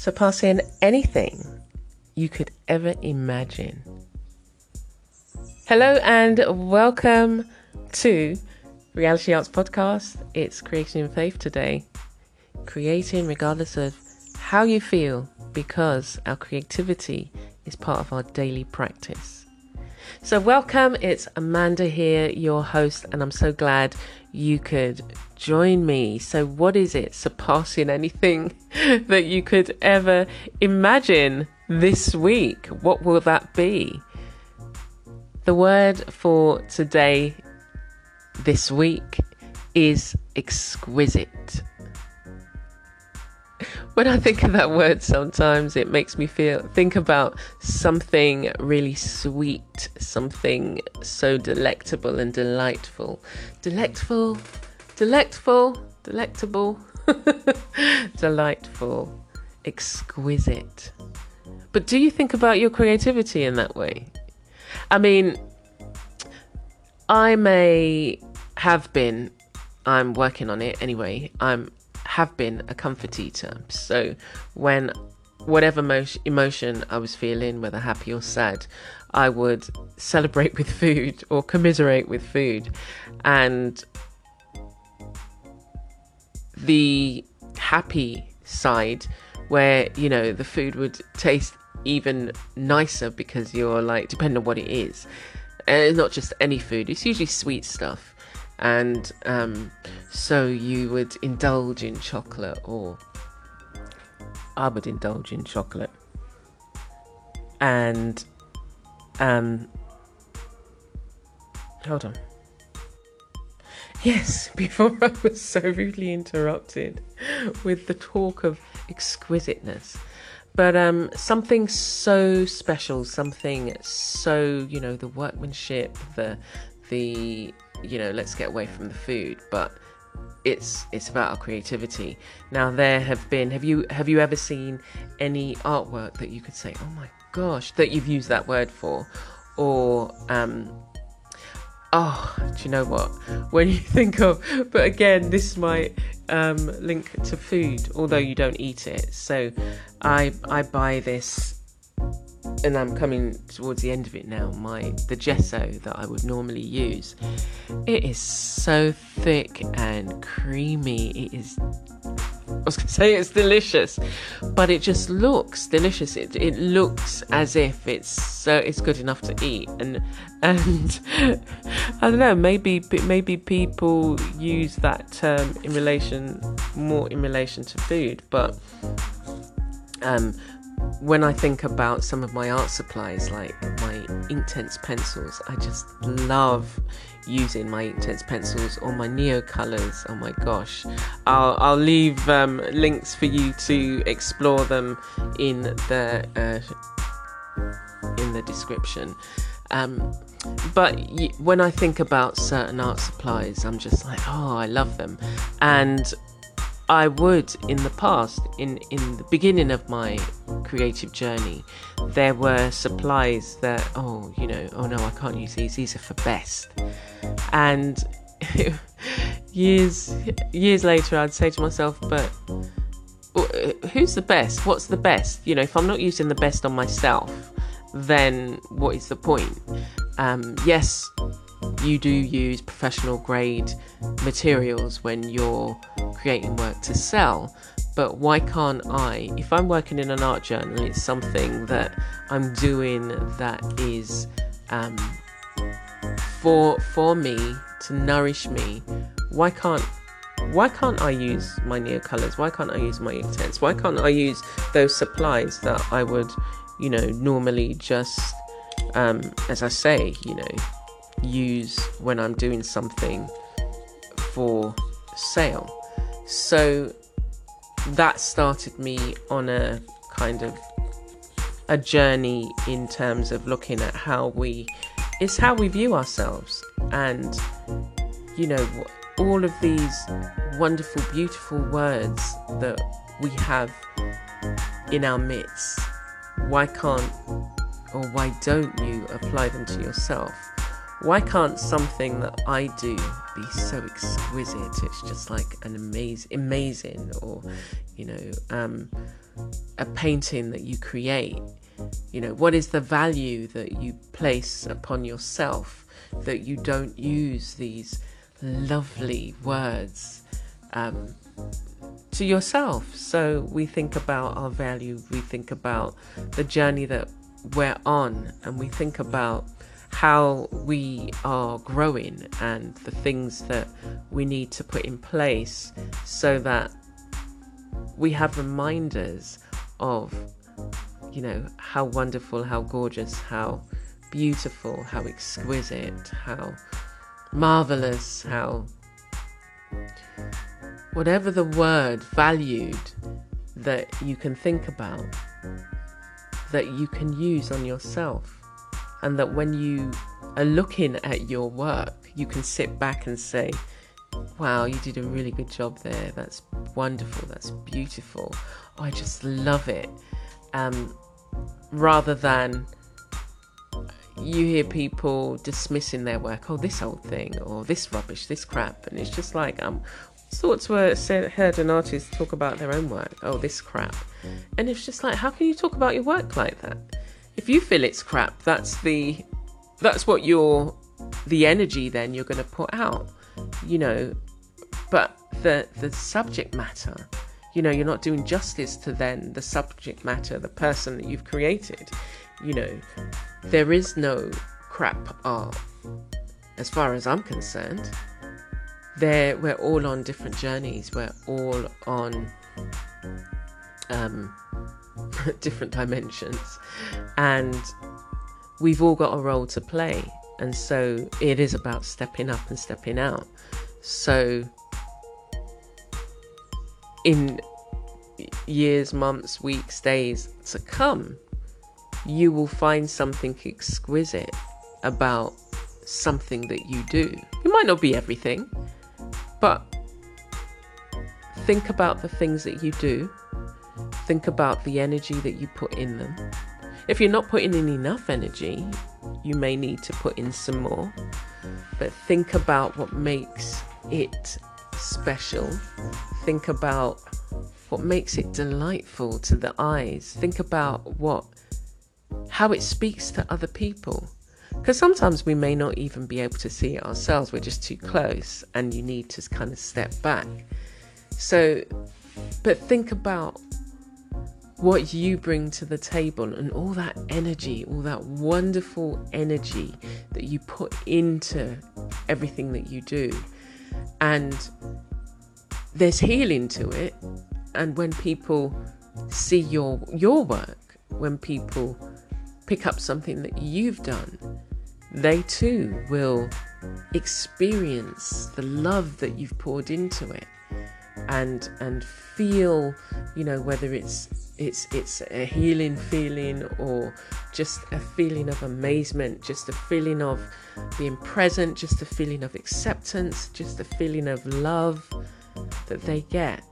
Surpassing anything you could ever imagine. Hello and welcome to Reality Arts Podcast. It's Creating in Faith today. Creating regardless of how you feel because our creativity is part of our daily practice. So, welcome. It's Amanda here, your host, and I'm so glad you could join me. So, what is it surpassing anything that you could ever imagine this week? What will that be? The word for today, this week, is exquisite. When I think of that word, sometimes it makes me feel think about something really sweet, something so delectable and delightful. Delectful, delectful, delectable, delightful, exquisite. But do you think about your creativity in that way? I mean, I may have been, I'm working on it anyway. I'm have been a comfort eater. So when whatever mo- emotion I was feeling, whether happy or sad, I would celebrate with food or commiserate with food. And the happy side, where you know the food would taste even nicer because you're like, depending on what it is, and it's not just any food, it's usually sweet stuff. And um, so you would indulge in chocolate, or I would indulge in chocolate, and um, hold on. Yes, before I was so rudely interrupted with the talk of exquisiteness. But um, something so special, something so, you know, the workmanship, the the you know, let's get away from the food, but it's it's about our creativity. Now there have been have you have you ever seen any artwork that you could say, oh my gosh, that you've used that word for, or um, oh, do you know what? When you think of, but again, this might um, link to food, although you don't eat it. So I I buy this and I'm coming towards the end of it now, my the gesso that I would normally use, it is so thick and creamy. It is I was going to say it's delicious, but it just looks delicious. It it looks as if it's so it's good enough to eat, and and I don't know. Maybe maybe people use that term in relation more in relation to food, but um, when I think about some of my art supplies, like my Inktense pencils, I just love using my Inktense pencils or my Neo colors. Oh my gosh, I'll I'll leave um, links for you to explore them in the uh, in the description. Um, but when I think about certain art supplies, I'm just like, oh, I love them, and I would in the past, in, in the beginning of my creative journey, there were supplies that, oh, you know, oh no, I can't use these, these are for best. And years years later, I'd say to myself, but who's the best? What's the best? You know, if I'm not using the best on myself, then what is the point? Um, yes, you do use professional grade materials when you're creating work to sell. But why can't I, if I'm working in an art journal, it's something that I'm doing that is um, for for me to nourish me. Why can't why can't I use my Neocolors? Why can't I use my Inktense? Why can't I use those supplies that I would, you know, normally just, um, as I say, you know, use when I'm doing something for sale. So that started me on a kind of a journey in terms of looking at how we it's how we view ourselves and you know all of these wonderful beautiful words that we have in our midst why can't or why don't you apply them to yourself why can't something that I do be so exquisite? It's just like an amazing, amazing, or you know, um, a painting that you create you know, what is the value that you place upon yourself that you don't use these lovely words um, to yourself? So we think about our value, we think about the journey that we're on, and we think about how we are growing and the things that we need to put in place so that we have reminders of you know, how wonderful, how gorgeous, how beautiful, how exquisite, how marvelous, how whatever the word valued that you can think about, that you can use on yourself. And that when you are looking at your work, you can sit back and say, Wow, you did a really good job there. That's wonderful. That's beautiful. Oh, I just love it um, rather than you hear people dismissing their work. Oh, this old thing, or this rubbish, this crap, and it's just like um, thoughts were said, heard an artist talk about their own work. Oh, this crap, and it's just like, how can you talk about your work like that? If you feel it's crap, that's the that's what you're the energy then you're going to put out, you know. But the the subject matter you know you're not doing justice to then the subject matter the person that you've created you know. There is no crap art as far as i'm concerned. There we're all on different journeys. We're all on um, different dimensions and we've all got a role to play and so it is about stepping up and stepping out so in years, months, weeks, days to come, you will find something exquisite about something that you do. It might not be everything, but think about the things that you do. Think about the energy that you put in them. If you're not putting in enough energy, you may need to put in some more. But think about what makes it special. Think about what makes it delightful to the eyes. Think about what how it speaks to other people. Because sometimes we may not even be able to see it ourselves, we're just too close, and you need to kind of step back. So, but think about what you bring to the table and all that energy, all that wonderful energy that you put into everything that you do. And there's healing to it. And when people see your your work, when people pick up something that you've done, they too will experience the love that you've poured into it and and feel you know whether it's it's it's a healing feeling or just a feeling of amazement just a feeling of being present just a feeling of acceptance just a feeling of love that they get.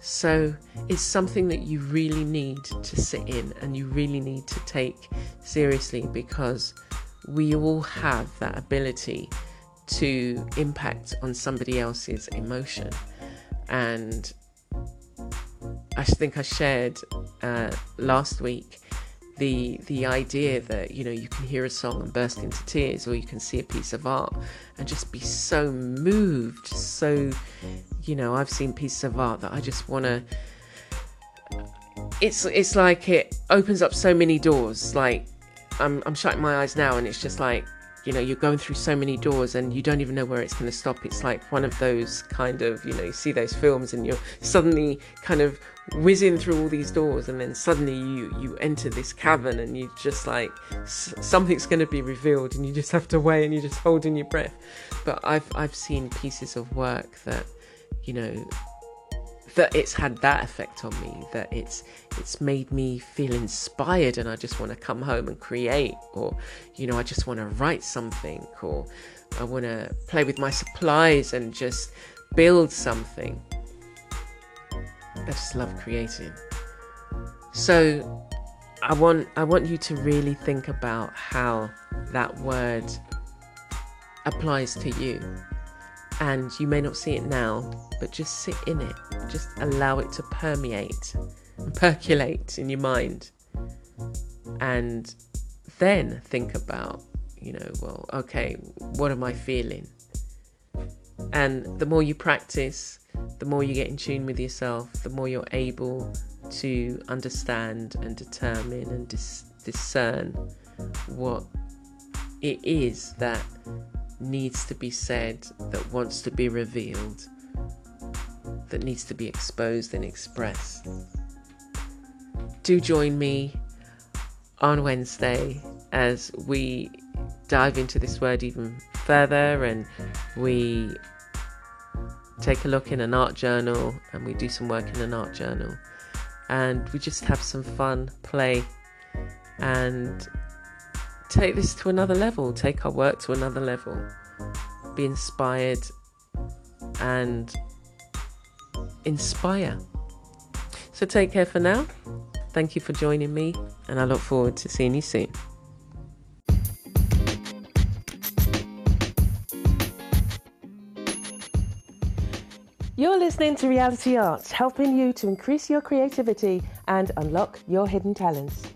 So it's something that you really need to sit in and you really need to take seriously because we all have that ability to impact on somebody else's emotion. And I think I shared uh, last week the the idea that you know you can hear a song and burst into tears or you can see a piece of art and just be so moved so you know i've seen pieces of art that i just want to it's it's like it opens up so many doors. Like i'm i'm shutting my eyes now and it's just like you know you're going through so many doors and you don't even know where it's going to stop. It's like one of those kind of you know you see those films and you're suddenly kind of whizzing through all these doors and then suddenly you you enter this cavern and you just like something's going to be revealed and you just have to wait and you're just holding your breath. But i've i've seen pieces of work that you know that it's had that effect on me that it's it's made me feel inspired and I just want to come home and create or you know I just want to write something or I want to play with my supplies and just build something. I just love creating. So I want I want you to really think about how that word applies to you. And you may not see it now, but just sit in it. Just allow it to permeate and percolate in your mind. And then think about, you know, well, okay, what am I feeling? And the more you practice, the more you get in tune with yourself, the more you're able to understand and determine and dis- discern what it is that needs to be said, that wants to be revealed, that needs to be exposed and expressed. Do join me on Wednesday as we dive into this word even further and we take a look in an art journal and we do some work in an art journal and we just have some fun, play, and take this to another level, take our work to another level, be inspired and inspire. So take care for now. Thank you for joining me, and I look forward to seeing you soon. You're listening to Reality Arts, helping you to increase your creativity and unlock your hidden talents.